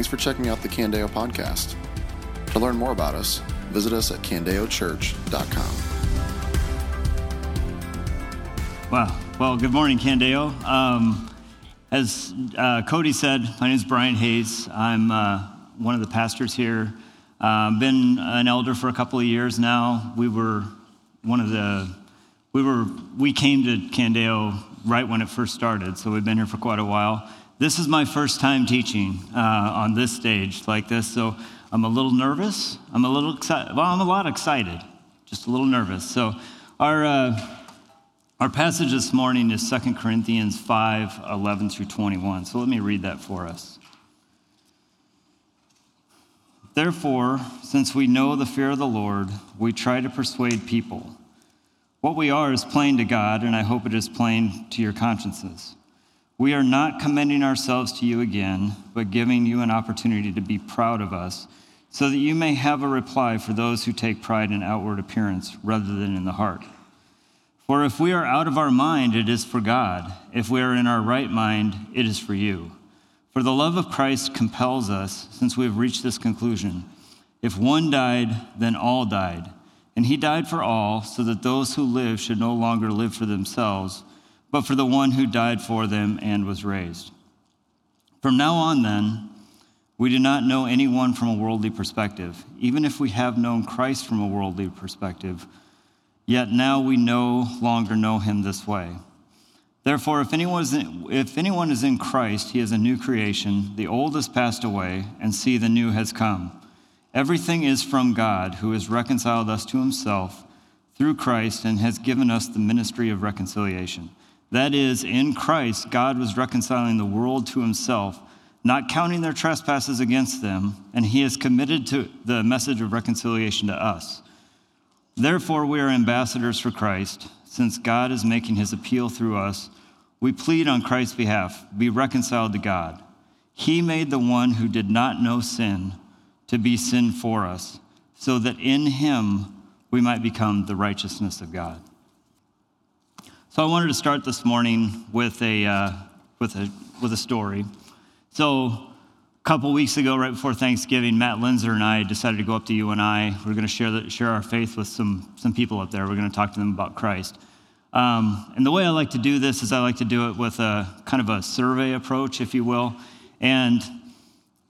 Thanks for checking out the Candeo podcast. To learn more about us, visit us at candeochurch.com. Wow. Well, good morning, Candeo. Um, as uh, Cody said, my name is Brian Hayes. I'm uh, one of the pastors here. Uh, been an elder for a couple of years now. We were one of the we were we came to Candeo right when it first started, so we've been here for quite a while. This is my first time teaching uh, on this stage like this, so I'm a little nervous. I'm a little excited. Well, I'm a lot excited, just a little nervous. So, our uh, our passage this morning is 2 Corinthians 5 11 through 21. So, let me read that for us. Therefore, since we know the fear of the Lord, we try to persuade people. What we are is plain to God, and I hope it is plain to your consciences. We are not commending ourselves to you again, but giving you an opportunity to be proud of us, so that you may have a reply for those who take pride in outward appearance rather than in the heart. For if we are out of our mind, it is for God. If we are in our right mind, it is for you. For the love of Christ compels us, since we have reached this conclusion. If one died, then all died. And he died for all, so that those who live should no longer live for themselves but for the one who died for them and was raised. From now on, then, we do not know anyone from a worldly perspective, even if we have known Christ from a worldly perspective, yet now we no longer know him this way. Therefore, if anyone, is in, if anyone is in Christ, he is a new creation. The old has passed away, and see, the new has come. Everything is from God, who has reconciled us to himself through Christ and has given us the ministry of reconciliation. That is, in Christ, God was reconciling the world to himself, not counting their trespasses against them, and he has committed to the message of reconciliation to us. Therefore, we are ambassadors for Christ. Since God is making his appeal through us, we plead on Christ's behalf be reconciled to God. He made the one who did not know sin to be sin for us, so that in him we might become the righteousness of God. So I wanted to start this morning with a, uh, with a, with a story. So a couple weeks ago, right before Thanksgiving, Matt Linzer and I decided to go up to UNI. We're going to share, the, share our faith with some, some people up there. We're going to talk to them about Christ. Um, and the way I like to do this is I like to do it with a kind of a survey approach, if you will. And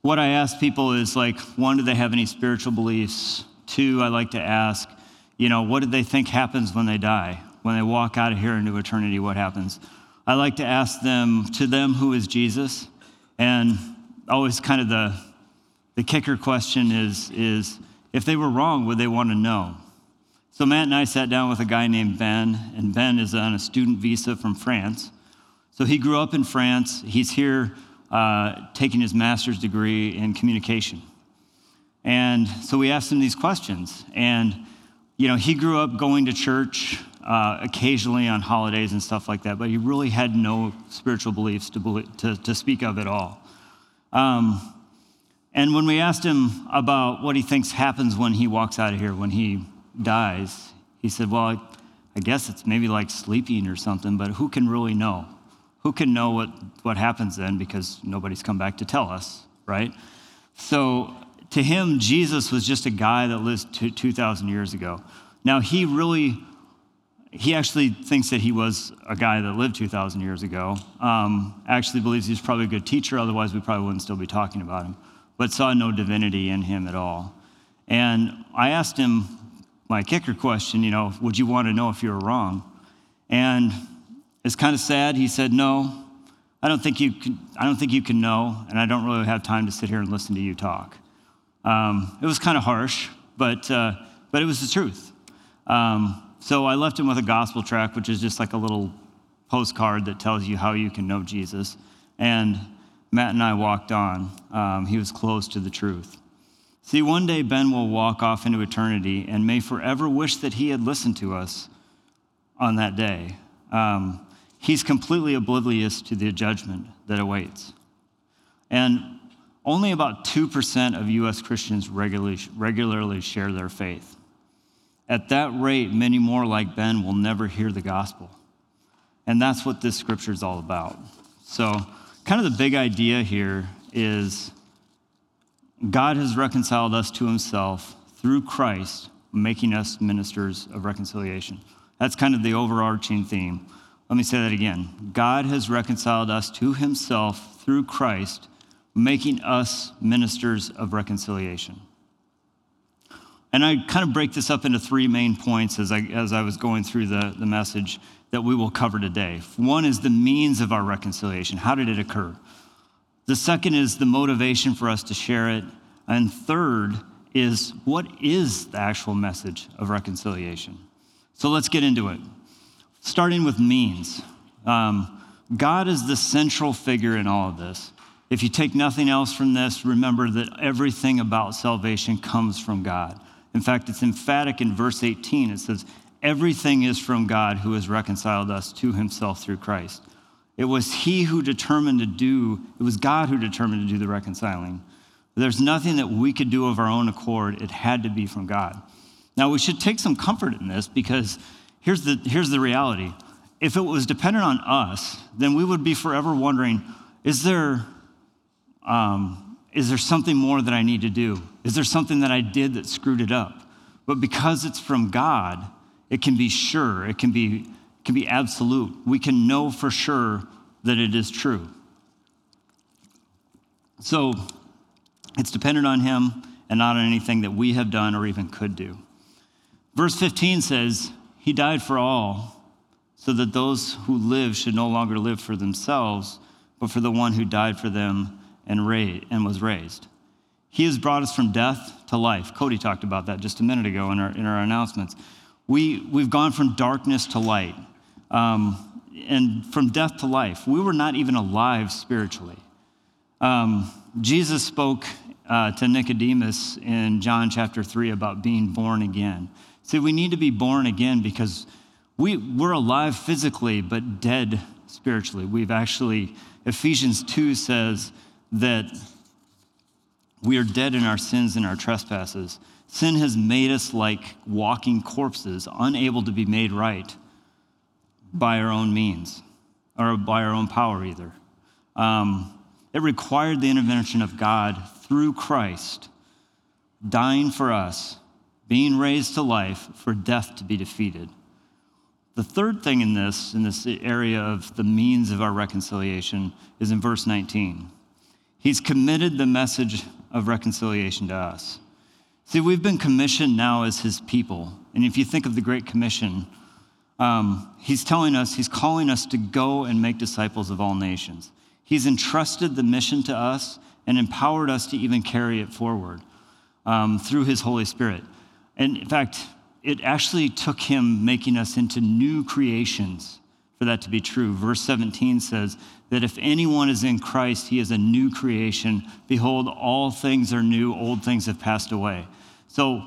what I ask people is like, one, do they have any spiritual beliefs? Two, I like to ask, you know, what do they think happens when they die? When they walk out of here into eternity, what happens? I like to ask them, to them, who is Jesus? And always kind of the, the kicker question is, is if they were wrong, would they want to know? So Matt and I sat down with a guy named Ben, and Ben is on a student visa from France. So he grew up in France. He's here uh, taking his master's degree in communication. And so we asked him these questions. And, you know, he grew up going to church uh, occasionally on holidays and stuff like that, but he really had no spiritual beliefs to, believe, to, to speak of at all. Um, and when we asked him about what he thinks happens when he walks out of here, when he dies, he said, Well, I, I guess it's maybe like sleeping or something, but who can really know? Who can know what, what happens then because nobody's come back to tell us, right? So to him, Jesus was just a guy that lived 2,000 years ago. Now, he really he actually thinks that he was a guy that lived 2,000 years ago. Um, actually believes he's probably a good teacher, otherwise, we probably wouldn't still be talking about him, but saw no divinity in him at all. And I asked him my kicker question, you know, would you want to know if you were wrong? And it's kind of sad. He said, no, I don't think you can, I don't think you can know, and I don't really have time to sit here and listen to you talk. Um, it was kind of harsh, but, uh, but it was the truth. Um, so I left him with a gospel tract, which is just like a little postcard that tells you how you can know Jesus. And Matt and I walked on. Um, he was close to the truth. See, one day Ben will walk off into eternity and may forever wish that he had listened to us on that day. Um, he's completely oblivious to the judgment that awaits. And only about 2% of U.S. Christians regularly, regularly share their faith. At that rate, many more like Ben will never hear the gospel. And that's what this scripture is all about. So, kind of the big idea here is God has reconciled us to himself through Christ, making us ministers of reconciliation. That's kind of the overarching theme. Let me say that again. God has reconciled us to himself through Christ, making us ministers of reconciliation. And I kind of break this up into three main points as I, as I was going through the, the message that we will cover today. One is the means of our reconciliation. How did it occur? The second is the motivation for us to share it. And third is what is the actual message of reconciliation? So let's get into it. Starting with means. Um, God is the central figure in all of this. If you take nothing else from this, remember that everything about salvation comes from God. In fact, it's emphatic in verse 18. It says, Everything is from God who has reconciled us to himself through Christ. It was he who determined to do, it was God who determined to do the reconciling. There's nothing that we could do of our own accord. It had to be from God. Now, we should take some comfort in this because here's the, here's the reality. If it was dependent on us, then we would be forever wondering is there, um, is there something more that I need to do? Is there something that I did that screwed it up? But because it's from God, it can be sure, it can be, it can be absolute. We can know for sure that it is true. So it's dependent on Him and not on anything that we have done or even could do. Verse 15 says, He died for all, so that those who live should no longer live for themselves, but for the one who died for them and, raised, and was raised. He has brought us from death to life. Cody talked about that just a minute ago in our, in our announcements. We, we've gone from darkness to light um, and from death to life. We were not even alive spiritually. Um, Jesus spoke uh, to Nicodemus in John chapter 3 about being born again. See, we need to be born again because we, we're alive physically, but dead spiritually. We've actually, Ephesians 2 says that we are dead in our sins and our trespasses. Sin has made us like walking corpses, unable to be made right by our own means or by our own power, either. Um, it required the intervention of God through Christ, dying for us, being raised to life, for death to be defeated. The third thing in this, in this area of the means of our reconciliation, is in verse 19. He's committed the message of reconciliation to us. See, we've been commissioned now as his people. And if you think of the Great Commission, um, he's telling us, he's calling us to go and make disciples of all nations. He's entrusted the mission to us and empowered us to even carry it forward um, through his Holy Spirit. And in fact, it actually took him making us into new creations for that to be true. Verse 17 says that if anyone is in Christ, he is a new creation. Behold, all things are new, old things have passed away. So,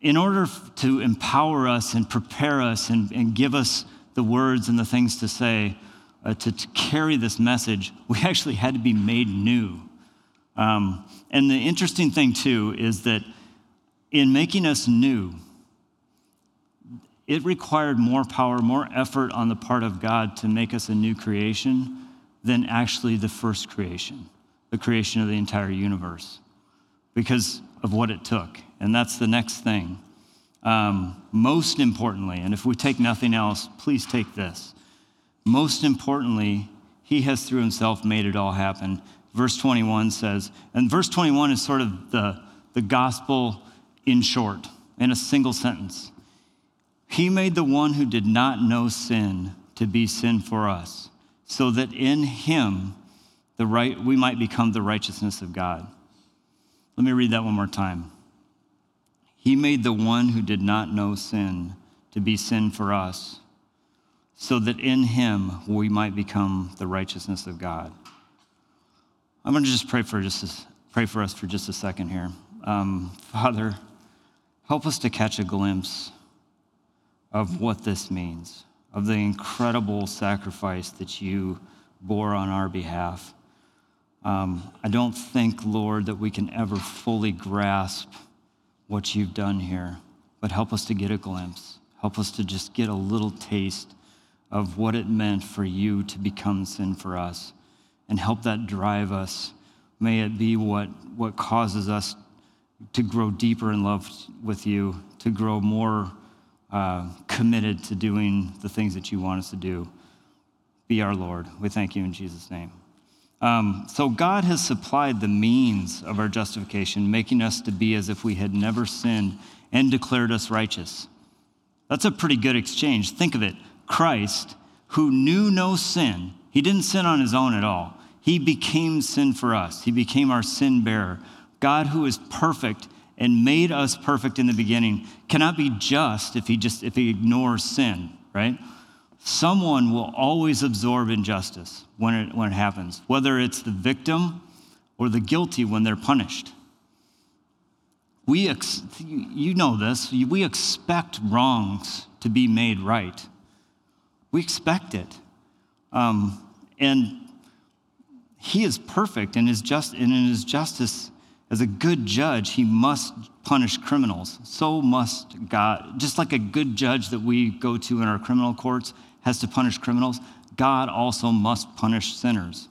in order to empower us and prepare us and, and give us the words and the things to say, uh, to, to, carry this message, we actually had to be made new. Um, and the interesting thing, too, is that in making us new, it required more power, more effort on the part of God to make us a new creation than actually the first creation, the creation of the entire universe, because of what it took. And that's the next thing. Um, most importantly, and if we take nothing else, please take this. Most importantly, he has through himself made it all happen. Verse 21 says, and verse 21 is sort of the, the gospel in short, in a single sentence. He made the one who did not know sin to be sin for us, so that in him the right, we might become the righteousness of God. Let me read that one more time. He made the one who did not know sin to be sin for us, so that in him we might become the righteousness of God. I'm going to just pray for just a, pray for us for just a second here. Um, Father, help us to catch a glimpse of what this means, of the incredible sacrifice that you bore on our behalf. Um, I don't think, Lord, that we can ever fully grasp what you've done here, but help us to get a glimpse. Help us to just get a little taste of what it meant for you to become sin for us, and help that drive us May it be what, what causes us to grow deeper in love with you, to grow more uh, committed to doing the things that you want us to do. Be our Lord. We thank you in Jesus' name. Um, so, God has supplied the means of our justification, making us to be as if we had never sinned and declared us righteous. That's a pretty good exchange. Think of it Christ, who knew no sin, he didn't sin on his own at all. He became sin for us, he became our sin bearer. God, who is perfect and made us perfect in the beginning, cannot be just if he just if he ignores sin, right? Someone will always absorb injustice when it, when it happens, whether it's the victim or the guilty when they're punished. We ex- you know this, we expect wrongs to be made right. We expect it. Um, and he is perfect and, is just, and in his justice, as a good judge, he must punish criminals. So must God. Just like a good judge that we go to in our criminal courts has to punish criminals, God also must punish sinners.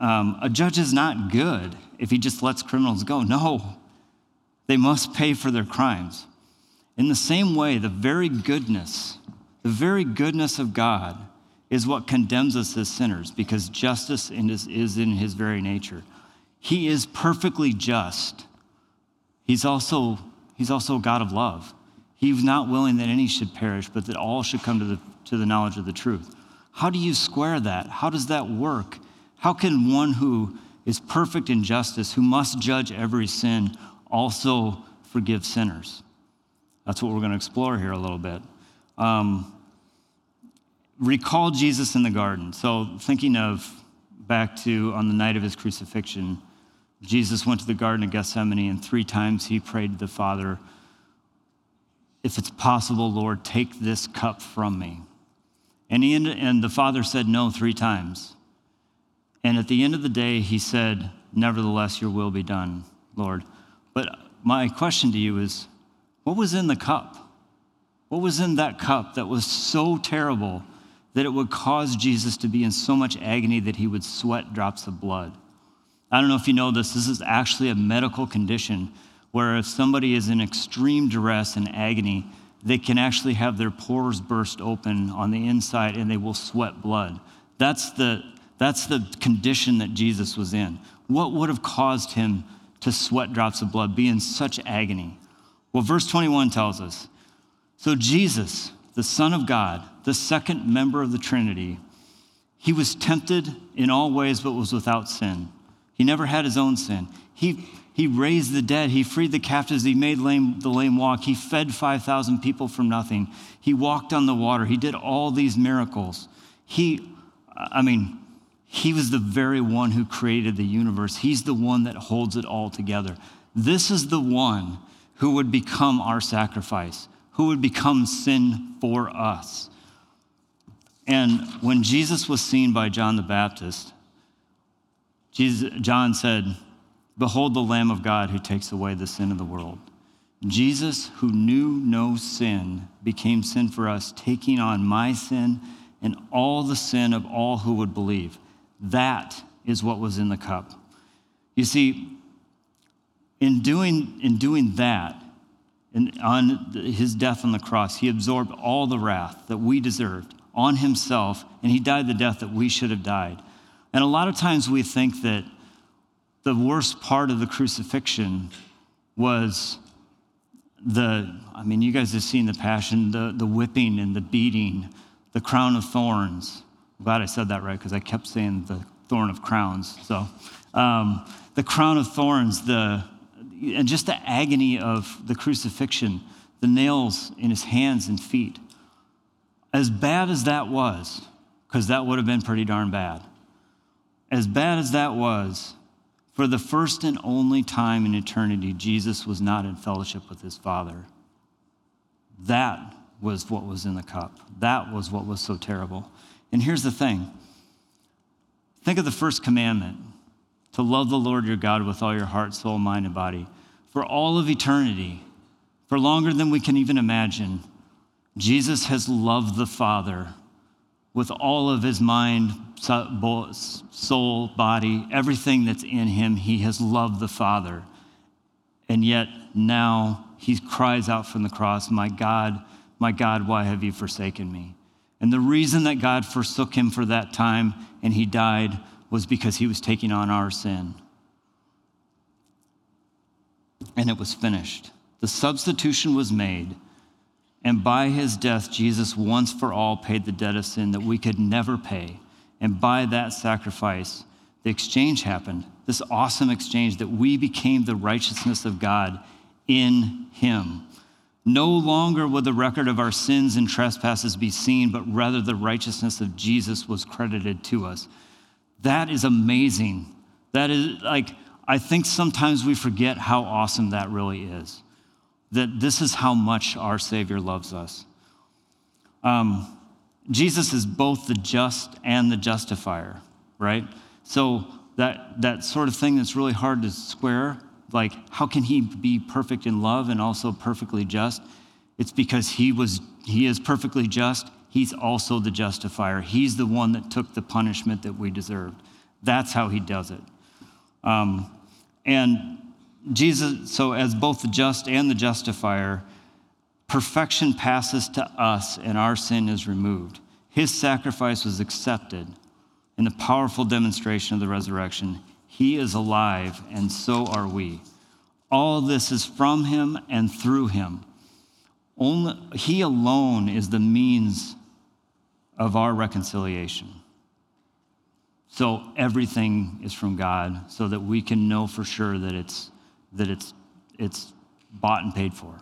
Um, a judge is not good if he just lets criminals go. No, they must pay for their crimes. In the same way, the very goodness, the very goodness of God is what condemns us as sinners because justice is in his very nature. He is perfectly just. He's also, he's also a God of love. He's not willing that any should perish, but that all should come to the, to the knowledge of the truth. How do you square that? How does that work? How can one who is perfect in justice, who must judge every sin, also forgive sinners? That's what we're going to explore here a little bit. Um, recall Jesus in the garden. So, thinking of back to on the night of his crucifixion, Jesus went to the Garden of Gethsemane, and three times he prayed to the Father, If it's possible, Lord, take this cup from me. And, he, and the Father said no three times. And at the end of the day, he said, Nevertheless, your will be done, Lord. But my question to you is what was in the cup? What was in that cup that was so terrible that it would cause Jesus to be in so much agony that he would sweat drops of blood? I don't know if you know this, this is actually a medical condition where if somebody is in extreme duress and agony, they can actually have their pores burst open on the inside and they will sweat blood. That's the, that's the condition that Jesus was in. What would have caused him to sweat drops of blood, be in such agony? Well, verse 21 tells us so Jesus, the Son of God, the second member of the Trinity, he was tempted in all ways but was without sin. He never had his own sin. He, he raised the dead. He freed the captives. He made lame, the lame walk. He fed 5,000 people from nothing. He walked on the water. He did all these miracles. He, I mean, he was the very one who created the universe. He's the one that holds it all together. This is the one who would become our sacrifice, who would become sin for us. And when Jesus was seen by John the Baptist, Jesus, John said, Behold the Lamb of God who takes away the sin of the world. Jesus, who knew no sin, became sin for us, taking on my sin and all the sin of all who would believe. That is what was in the cup. You see, in doing, in doing that, and on his death on the cross, he absorbed all the wrath that we deserved on himself, and he died the death that we should have died. And a lot of times we think that the worst part of the crucifixion was the, I mean, you guys have seen the passion, the, the whipping and the beating, the crown of thorns. I'm glad I said that right because I kept saying the thorn of crowns. So, um, the crown of thorns, the, and just the agony of the crucifixion, the nails in his hands and feet. As bad as that was, because that would have been pretty darn bad as bad as that was, for the first and only time in eternity, Jesus was not in fellowship with his Father. That was what was in the cup. That was what was so terrible. And here's the thing think of the first commandment to love the Lord your God with all your heart, soul, mind, and body. For all of eternity, for longer than we can even imagine, Jesus has loved the Father with all of his mind, soul, body, everything that's in him, he has loved the Father. And yet now he cries out from the cross, My God, my God, why have you forsaken me? And the reason that God forsook him for that time and he died was because he was taking on our sin. And it was finished. The substitution was made and by his death, Jesus once for all paid the debt of sin that we could never pay. And by that sacrifice, the exchange happened this awesome exchange that we became the righteousness of God in him. No longer would the record of our sins and trespasses be seen, but rather the righteousness of Jesus was credited to us. That is amazing. That is like, I think sometimes we forget how awesome that really is that this is how much our Savior loves us. Um, Jesus is both the just and the justifier, right? So that, that sort of thing that's really hard to square, like how can he be perfect in love and also perfectly just? It's because he was he is perfectly just. He's also the justifier. He's the one that took the punishment that we deserved. That's how he does it. Um, and Jesus, so as both the just and the justifier, perfection passes to us and our sin is removed. His sacrifice was accepted in the powerful demonstration of the resurrection. He is alive, and so are we. All this is from him and through him. Only, he alone is the means of our reconciliation. So everything is from God, so that we can know for sure that it's that it's, it's bought and paid for.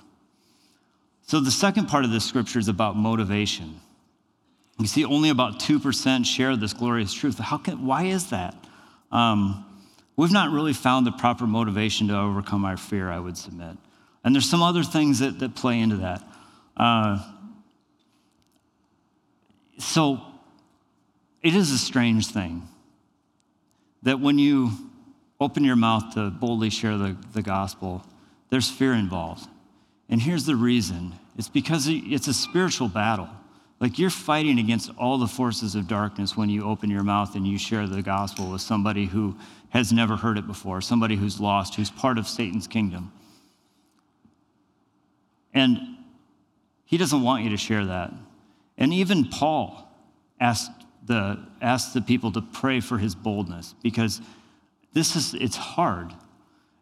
So the second part of this scripture is about motivation. You see, only about 2% share this glorious truth. How can, why is that? Um, we've not really found the proper motivation to overcome our fear, I would submit. And there's some other things that, that play into that. Uh, so it is a strange thing that when you open your mouth to boldly share the, the gospel, there's fear involved. And here's the reason it's because it's a spiritual battle. Like you're fighting against all the forces of darkness when you open your mouth and you share the gospel with somebody who has never heard it before, somebody who's lost, who's part of Satan's kingdom. And he doesn't want you to share that. And even Paul asked the, asked the people to pray for his boldness because this is, it's hard.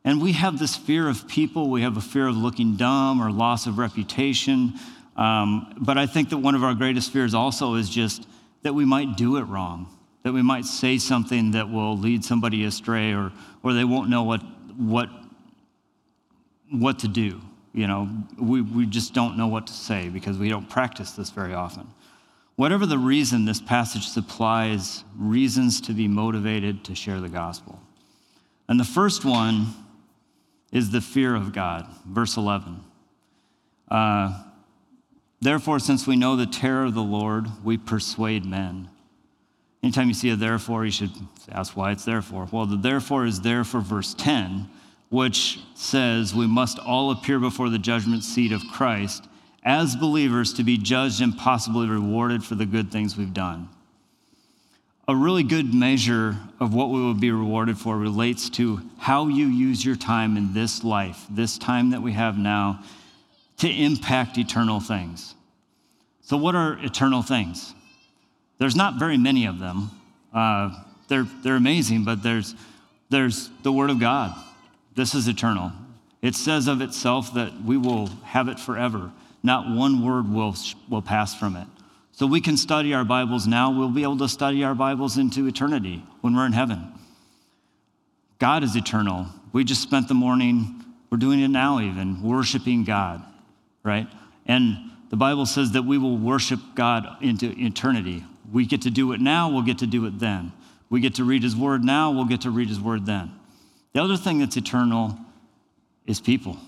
And we have this fear of people. We have a fear of looking dumb or loss of reputation. Um, but I think that one of our greatest fears also is just that we might do it wrong, that we might say something that will lead somebody astray or, or they won't know what, what, what to do. You know, we, we just don't know what to say because we don't practice this very often. Whatever the reason, this passage supplies reasons to be motivated to share the gospel. And the first one is the fear of God. Verse 11. Uh, therefore, since we know the terror of the Lord, we persuade men. Anytime you see a therefore, you should ask why it's therefore. Well, the therefore is there for verse 10, which says we must all appear before the judgment seat of Christ as believers to be judged and possibly rewarded for the good things we've done a really good measure of what we will be rewarded for relates to how you use your time in this life, this time that we have now, to impact eternal things. So, what are eternal things? There's not very many of them. Uh, they're, they're amazing, but there's, there's the Word of God. This is eternal. It says of itself that we will have it forever. Not one word will, will pass from it. So we can study our Bibles now. We'll be able to study our Bibles into eternity when we're in heaven. God is eternal. We just spent the morning, we're doing it now even, worshiping God, right? And the Bible says that we will worship God into eternity. We get to do it now, we'll get to do it then. We get to read His Word now, we'll get to read His Word then. The other thing that's eternal is people.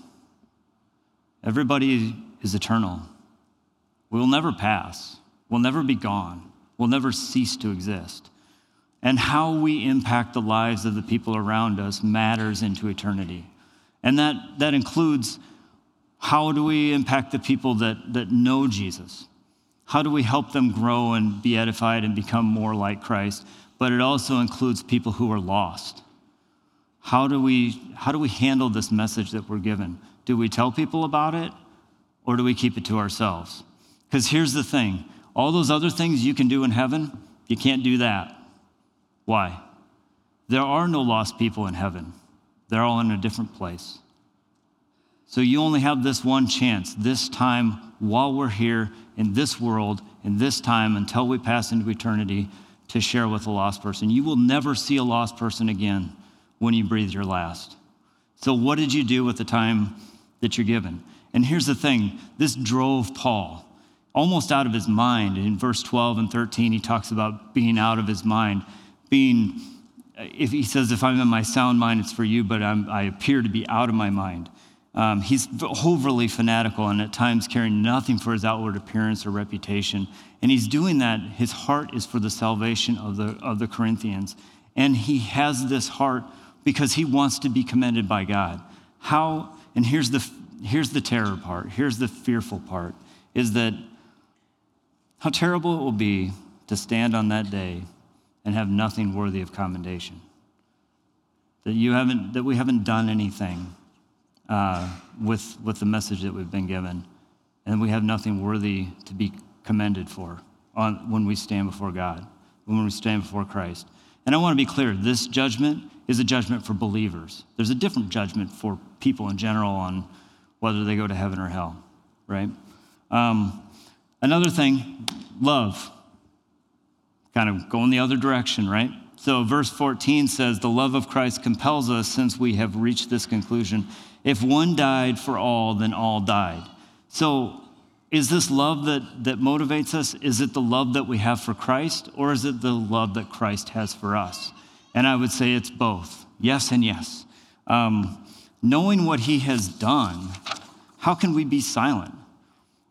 Everybody is eternal. We will never pass will never be gone, will never cease to exist. And how we impact the lives of the people around us matters into eternity. And that, that includes how do we impact the people that, that know Jesus? How do we help them grow and be edified and become more like Christ? But it also includes people who are lost. How do we, how do we handle this message that we're given? Do we tell people about it or do we keep it to ourselves? Because here's the thing all those other things you can do in heaven, you can't do that. Why? There are no lost people in heaven, they're all in a different place. So you only have this one chance, this time while we're here in this world, in this time until we pass into eternity to share with a lost person. You will never see a lost person again when you breathe your last. So, what did you do with the time that you're given? And here's the thing this drove Paul almost out of his mind. In verse 12 and 13, he talks about being out of his mind, being, if he says, if I'm in my sound mind, it's for you, but I'm, i appear to be out of my mind. Um, he's overly fanatical and at times caring nothing for his outward appearance or reputation. And he's doing that. His heart is for the salvation of the, of the Corinthians. And he has this heart because he wants to be commended by God. How, and here's the, here's the terror part, here's the fearful part, is that how terrible it will be to stand on that day and have nothing worthy of commendation. That, you haven't, that we haven't done anything uh, with, with the message that we've been given, and we have nothing worthy to be commended for on, when we stand before God, when we stand before Christ. And I want to be clear this judgment is a judgment for believers. There's a different judgment for people in general on whether they go to heaven or hell, right? Um, another thing, love. Kind of going the other direction, right? So, verse 14 says, The love of Christ compels us since we have reached this conclusion. If one died for all, then all died. So, is this love that, that motivates us? Is it the love that we have for Christ, or is it the love that Christ has for us? And I would say it's both yes and yes. Um, knowing what he has done, how can we be silent?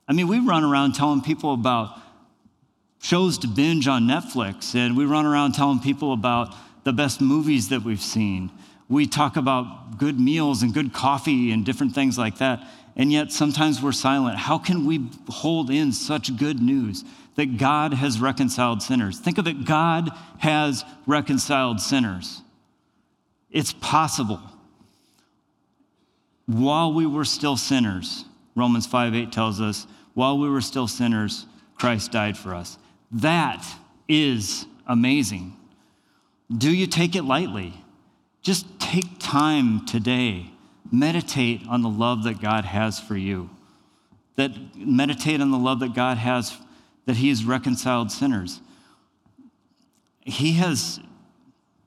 I mean, we run around telling people about shows to binge on Netflix, and we run around telling people about the best movies that we've seen. We talk about good meals and good coffee and different things like that, and yet sometimes we're silent. How can we hold in such good news that God has reconciled sinners? Think of it God has reconciled sinners. It's possible. While we were still sinners, Romans 5 8 tells us, while we were still sinners, Christ died for us. That is amazing. Do you take it lightly? Just take time today. Meditate on the love that God has for you. That meditate on the love that God has, that He has reconciled sinners. He has,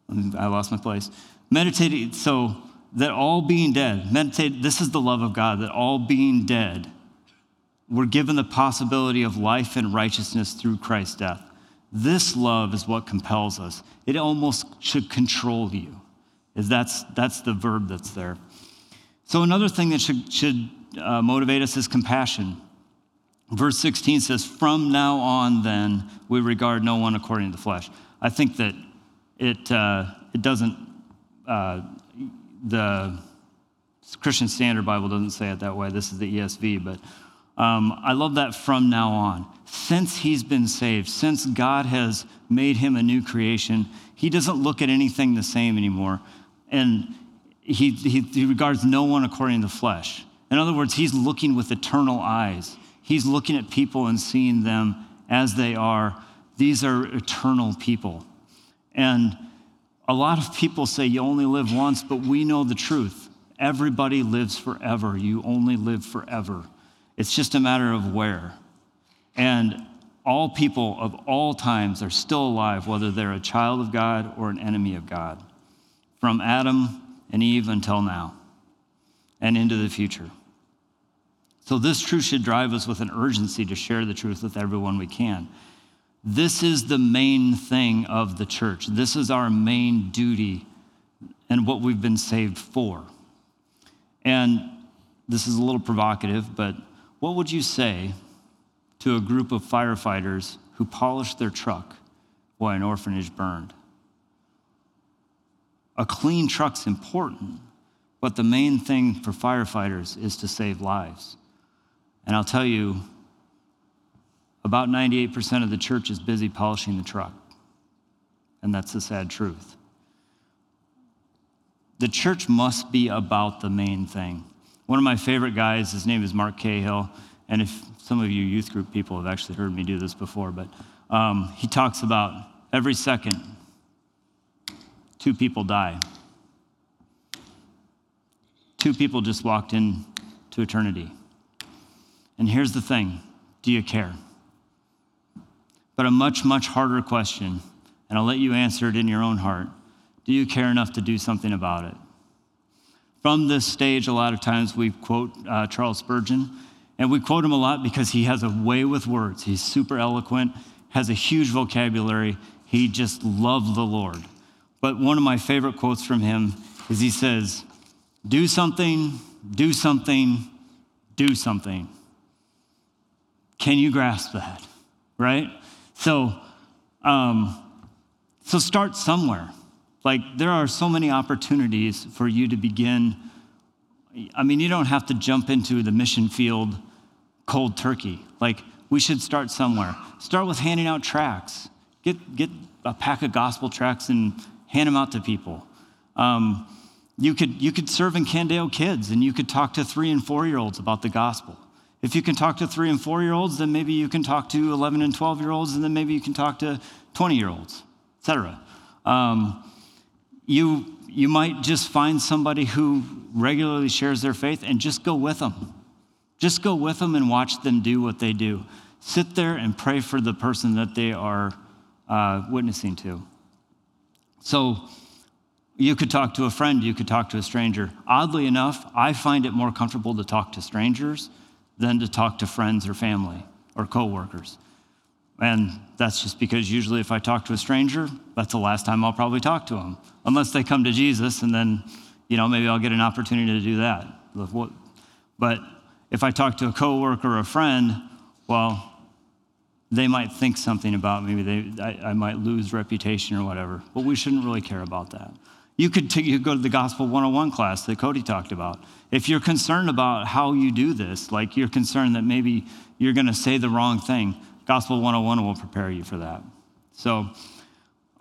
I lost my place. Meditate so that all being dead, meditate, this is the love of God, that all being dead we're given the possibility of life and righteousness through Christ's death. This love is what compels us. It almost should control you. Is that's, that's the verb that's there. So another thing that should, should uh, motivate us is compassion. Verse 16 says, From now on, then, we regard no one according to the flesh. I think that it, uh, it doesn't, uh, the Christian Standard Bible doesn't say it that way. This is the ESV, but um, I love that from now on. Since he's been saved, since God has made him a new creation, he doesn't look at anything the same anymore. And he, he, he regards no one according to the flesh. In other words, he's looking with eternal eyes. He's looking at people and seeing them as they are. These are eternal people. And a lot of people say you only live once, but we know the truth. Everybody lives forever. You only live forever. It's just a matter of where. And all people of all times are still alive, whether they're a child of God or an enemy of God, from Adam and Eve until now and into the future. So, this truth should drive us with an urgency to share the truth with everyone we can. This is the main thing of the church. This is our main duty and what we've been saved for. And this is a little provocative, but what would you say to a group of firefighters who polished their truck while an orphanage burned? A clean truck's important, but the main thing for firefighters is to save lives. And I'll tell you, about 98% of the church is busy polishing the truck. And that's the sad truth. The church must be about the main thing. One of my favorite guys, his name is Mark Cahill, and if some of you youth group people have actually heard me do this before, but um, he talks about every second, two people die. Two people just walked into eternity. And here's the thing do you care? But a much, much harder question, and I'll let you answer it in your own heart. Do you care enough to do something about it? From this stage, a lot of times we quote uh, Charles Spurgeon, and we quote him a lot because he has a way with words. He's super eloquent, has a huge vocabulary. He just loved the Lord. But one of my favorite quotes from him is he says, Do something, do something, do something. Can you grasp that? Right? So, um, so start somewhere. Like there are so many opportunities for you to begin. I mean, you don't have to jump into the mission field cold turkey. Like we should start somewhere. Start with handing out tracts. Get get a pack of gospel tracts and hand them out to people. Um, you could you could serve in Candeo Kids and you could talk to three and four year olds about the gospel. If you can talk to three and four year olds, then maybe you can talk to 11 and 12 year olds, and then maybe you can talk to 20 year olds, etc. Um, you, you might just find somebody who regularly shares their faith and just go with them. Just go with them and watch them do what they do. Sit there and pray for the person that they are uh, witnessing to. So, you could talk to a friend, you could talk to a stranger. Oddly enough, I find it more comfortable to talk to strangers than to talk to friends or family or coworkers. And that's just because usually if I talk to a stranger, that's the last time I'll probably talk to them, unless they come to Jesus, and then, you know, maybe I'll get an opportunity to do that. But if I talk to a coworker or a friend, well, they might think something about me. They, I, I might lose reputation or whatever. But we shouldn't really care about that. You could, t- you go to the Gospel 101 class that Cody talked about. If you're concerned about how you do this, like you're concerned that maybe you're going to say the wrong thing, Gospel 101 will prepare you for that. So,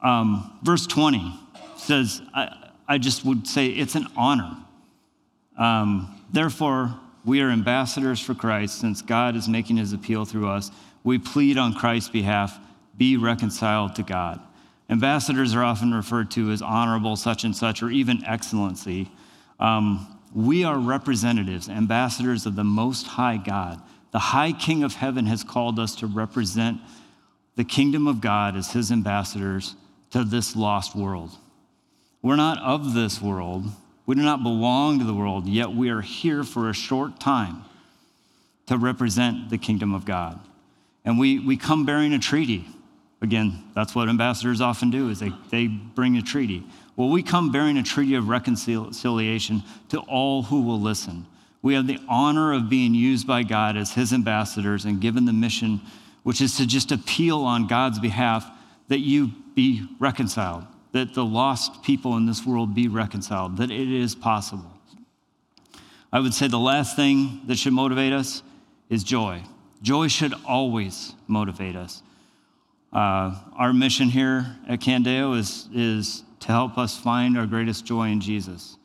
um, verse 20 says, I, I, just would say it's an honor. Um, Therefore, we are ambassadors for Christ since God is making his appeal through us. We plead on Christ's behalf be reconciled to God. Ambassadors are often referred to as honorable, such and such, or even excellency. Um, we are representatives, ambassadors of the Most High God. The High King of Heaven has called us to represent the kingdom of God as his ambassadors to this lost world. We're not of this world, we do not belong to the world, yet we are here for a short time to represent the kingdom of God. And we, we come bearing a treaty. Again, that's what ambassadors often do is they, they bring a treaty. Well, we come bearing a treaty of reconciliation to all who will listen. We have the honor of being used by God as his ambassadors and given the mission, which is to just appeal on God's behalf that you be reconciled, that the lost people in this world be reconciled, that it is possible. I would say the last thing that should motivate us is joy. Joy should always motivate us. Uh, our mission here at Candeo is, is to help us find our greatest joy in Jesus.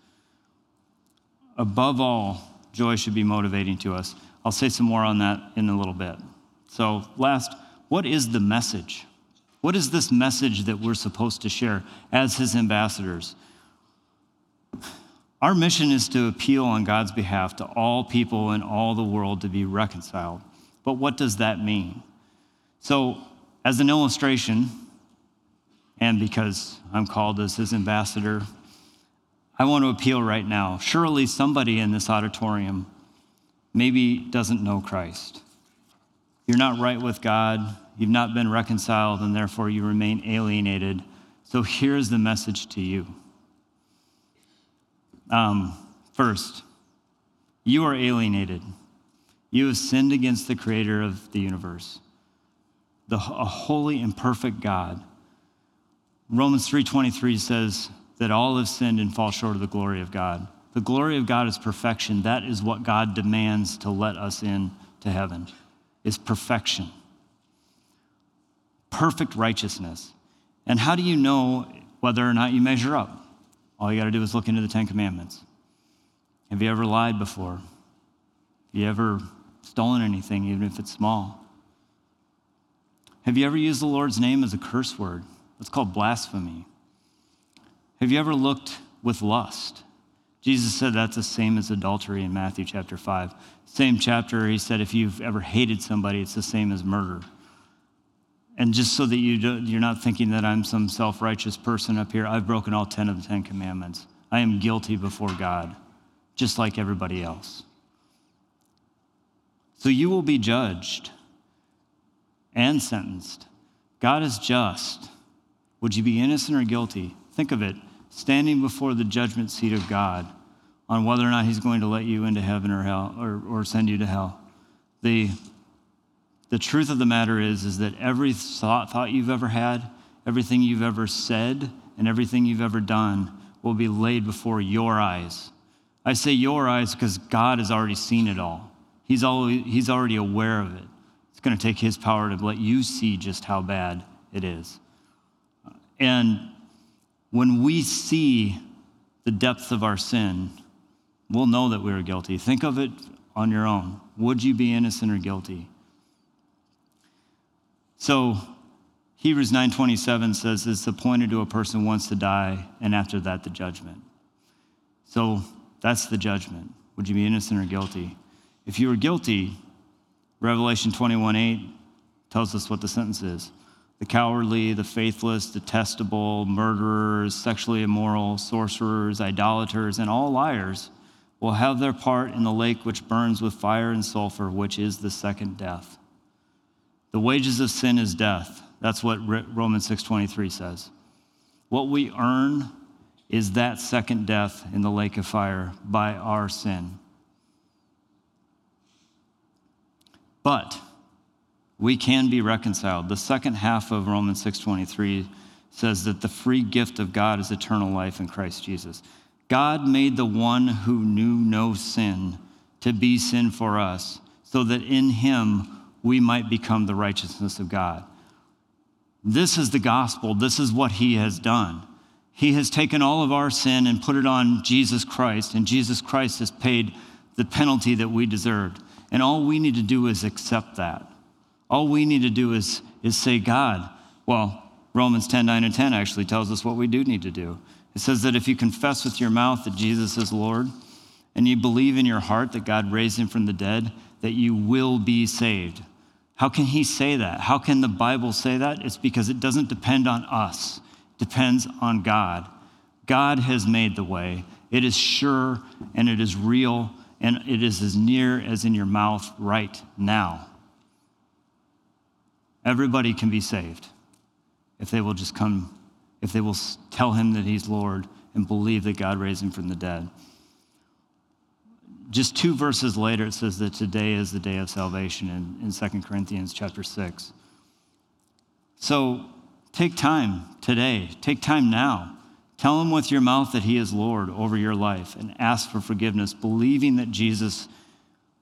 Above all, joy should be motivating to us. I'll say some more on that in a little bit. So, last, what is the message? What is this message that we're supposed to share as his ambassadors? Our mission is to appeal on God's behalf to all people in all the world to be reconciled. But what does that mean? So, as an illustration, and because I'm called as his ambassador, I want to appeal right now. Surely somebody in this auditorium maybe doesn't know Christ. You're not right with God, you've not been reconciled, and therefore you remain alienated. So here's the message to you. Um, first, you are alienated. You have sinned against the creator of the universe the, a holy and perfect God. Romans 3:23 says that all have sinned and fall short of the glory of God. The glory of God is perfection. That is what God demands to let us in to heaven. Is perfection. perfect righteousness. And how do you know whether or not you measure up? All you got to do is look into the Ten Commandments. Have you ever lied before? Have you ever stolen anything, even if it's small? Have you ever used the Lord's name as a curse word? That's called blasphemy. Have you ever looked with lust? Jesus said that's the same as adultery in Matthew chapter 5. Same chapter, he said, if you've ever hated somebody, it's the same as murder. And just so that you you're not thinking that I'm some self righteous person up here, I've broken all 10 of the 10 commandments. I am guilty before God, just like everybody else. So you will be judged and sentenced. God is just. Would you be innocent or guilty? Think of it standing before the judgment seat of God on whether or not He's going to let you into heaven or hell or, or send you to hell. The, the truth of the matter is, is that every thought, thought you've ever had, everything you've ever said, and everything you've ever done will be laid before your eyes. I say your eyes because God has already seen it all. He's, always, he's already aware of it. Going to take His power to let you see just how bad it is. And when we see the depth of our sin, we'll know that we are guilty. Think of it on your own. Would you be innocent or guilty? So Hebrews 9:27 says it's appointed to a person once to die and after that the judgment. So that's the judgment. Would you be innocent or guilty? If you were guilty, Revelation 21:8 tells us what the sentence is the cowardly, the faithless, detestable, murderers, sexually immoral, sorcerers, idolaters, and all liars will have their part in the lake which burns with fire and sulfur, which is the second death. The wages of sin is death. That's what Romans 6:23 says. What we earn is that second death in the lake of fire by our sin. But we can be reconciled. The second half of Romans 6:23 says that the free gift of God is eternal life in Christ Jesus. God made the one who knew no sin to be sin for us, so that in him we might become the righteousness of God. This is the gospel. This is what he has done. He has taken all of our sin and put it on Jesus Christ, and Jesus Christ has paid the penalty that we deserved. And all we need to do is accept that. All we need to do is, is say, God, well, Romans 10 9 and 10 actually tells us what we do need to do. It says that if you confess with your mouth that Jesus is Lord and you believe in your heart that God raised him from the dead, that you will be saved. How can he say that? How can the Bible say that? It's because it doesn't depend on us, it depends on God. God has made the way. It is sure and it is real and it is as near as in your mouth right now. Everybody can be saved if they will just come, if they will tell him that he's Lord and believe that God raised him from the dead. Just two verses later, it says that today is the day of salvation in, in 2 Corinthians chapter 6. So take time today, take time now. Tell him with your mouth that he is Lord over your life and ask for forgiveness, believing that Jesus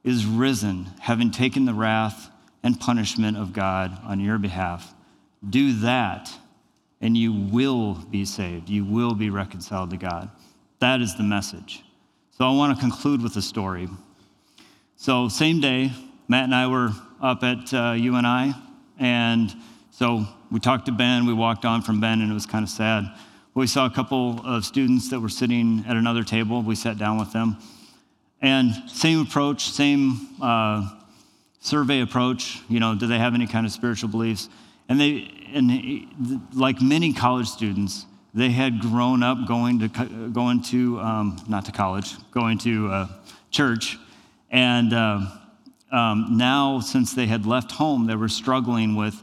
is risen, having taken the wrath and punishment of God on your behalf. Do that, and you will be saved. You will be reconciled to God. That is the message. So I want to conclude with a story. So, same day, Matt and I were up at uh, UNI, and so we talked to Ben. We walked on from Ben, and it was kind of sad. We saw a couple of students that were sitting at another table. We sat down with them. And same approach, same uh, survey approach. You know, do they have any kind of spiritual beliefs? And they, and like many college students, they had grown up going to going to um, not to college, going to uh, church, and uh, um, now since they had left home, they were struggling with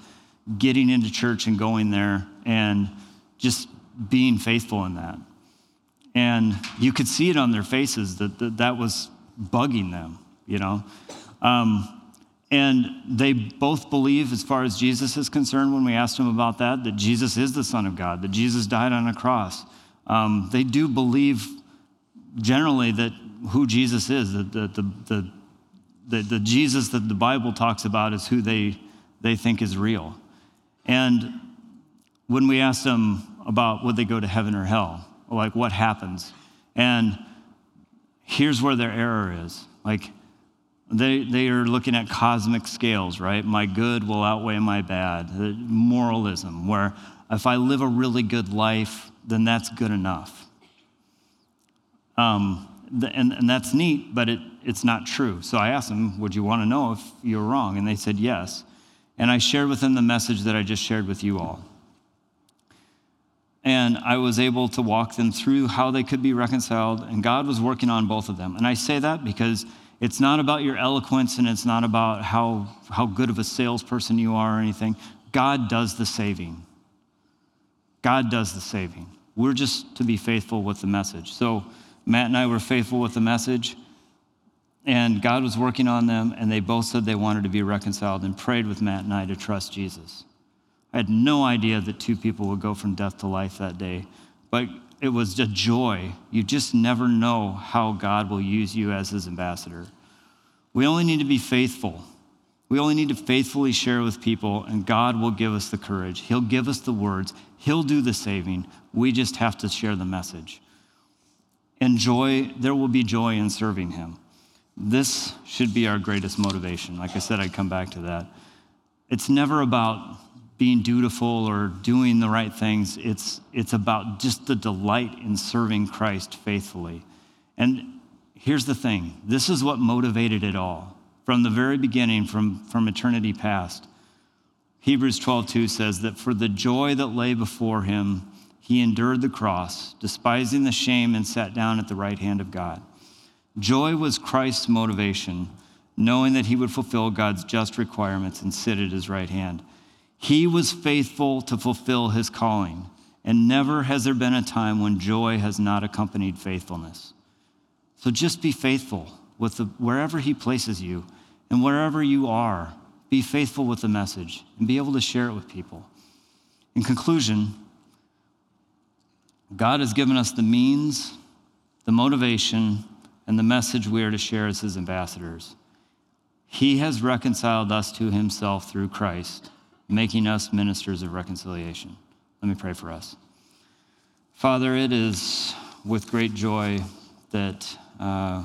getting into church and going there and just being faithful in that. And you could see it on their faces that that, that was bugging them, you know. Um, and they both believe, as far as Jesus is concerned, when we asked them about that, that Jesus is the Son of God, that Jesus died on a cross. Um, they do believe generally that who Jesus is, that the, the, the, the, the Jesus that the Bible talks about is who they, they think is real. And when we asked them about would they go to heaven or hell, like what happens, and here's where their error is. Like they, they are looking at cosmic scales, right? My good will outweigh my bad. Moralism, where if I live a really good life, then that's good enough. Um, and, and that's neat, but it, it's not true. So I asked them, Would you want to know if you're wrong? And they said yes. And I shared with them the message that I just shared with you all. And I was able to walk them through how they could be reconciled, and God was working on both of them. And I say that because it's not about your eloquence and it's not about how, how good of a salesperson you are or anything. God does the saving. God does the saving. We're just to be faithful with the message. So Matt and I were faithful with the message, and God was working on them, and they both said they wanted to be reconciled and prayed with Matt and I to trust Jesus. I had no idea that two people would go from death to life that day, but it was a joy. You just never know how God will use you as his ambassador. We only need to be faithful. We only need to faithfully share with people, and God will give us the courage. He'll give us the words. He'll do the saving. We just have to share the message. And joy, there will be joy in serving Him. This should be our greatest motivation. Like I said, I'd come back to that. It's never about being dutiful or doing the right things. It's, it's about just the delight in serving Christ faithfully. And here's the thing this is what motivated it all from the very beginning, from, from eternity past. Hebrews 12:2 says that for the joy that lay before him, he endured the cross, despising the shame, and sat down at the right hand of God. Joy was Christ's motivation, knowing that he would fulfill God's just requirements and sit at his right hand. He was faithful to fulfill his calling, and never has there been a time when joy has not accompanied faithfulness. So just be faithful with the, wherever he places you and wherever you are. Be faithful with the message and be able to share it with people. In conclusion, God has given us the means, the motivation, and the message we are to share as his ambassadors. He has reconciled us to himself through Christ making us ministers of reconciliation. Let me pray for us. Father, it is with great joy that uh,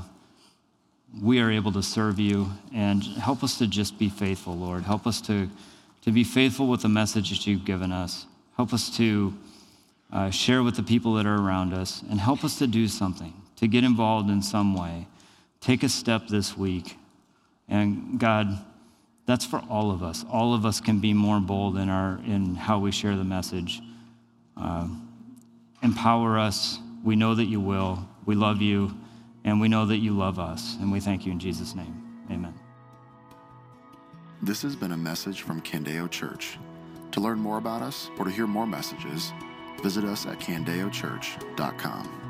we are able to serve you and help us to just be faithful, Lord. Help us to, to be faithful with the message that you've given us. Help us to uh, share with the people that are around us and help us to do something, to get involved in some way. Take a step this week. And God, that's for all of us. All of us can be more bold in, our, in how we share the message. Uh, empower us. We know that you will. We love you, and we know that you love us. And we thank you in Jesus' name. Amen. This has been a message from Candeo Church. To learn more about us or to hear more messages, visit us at candeochurch.com.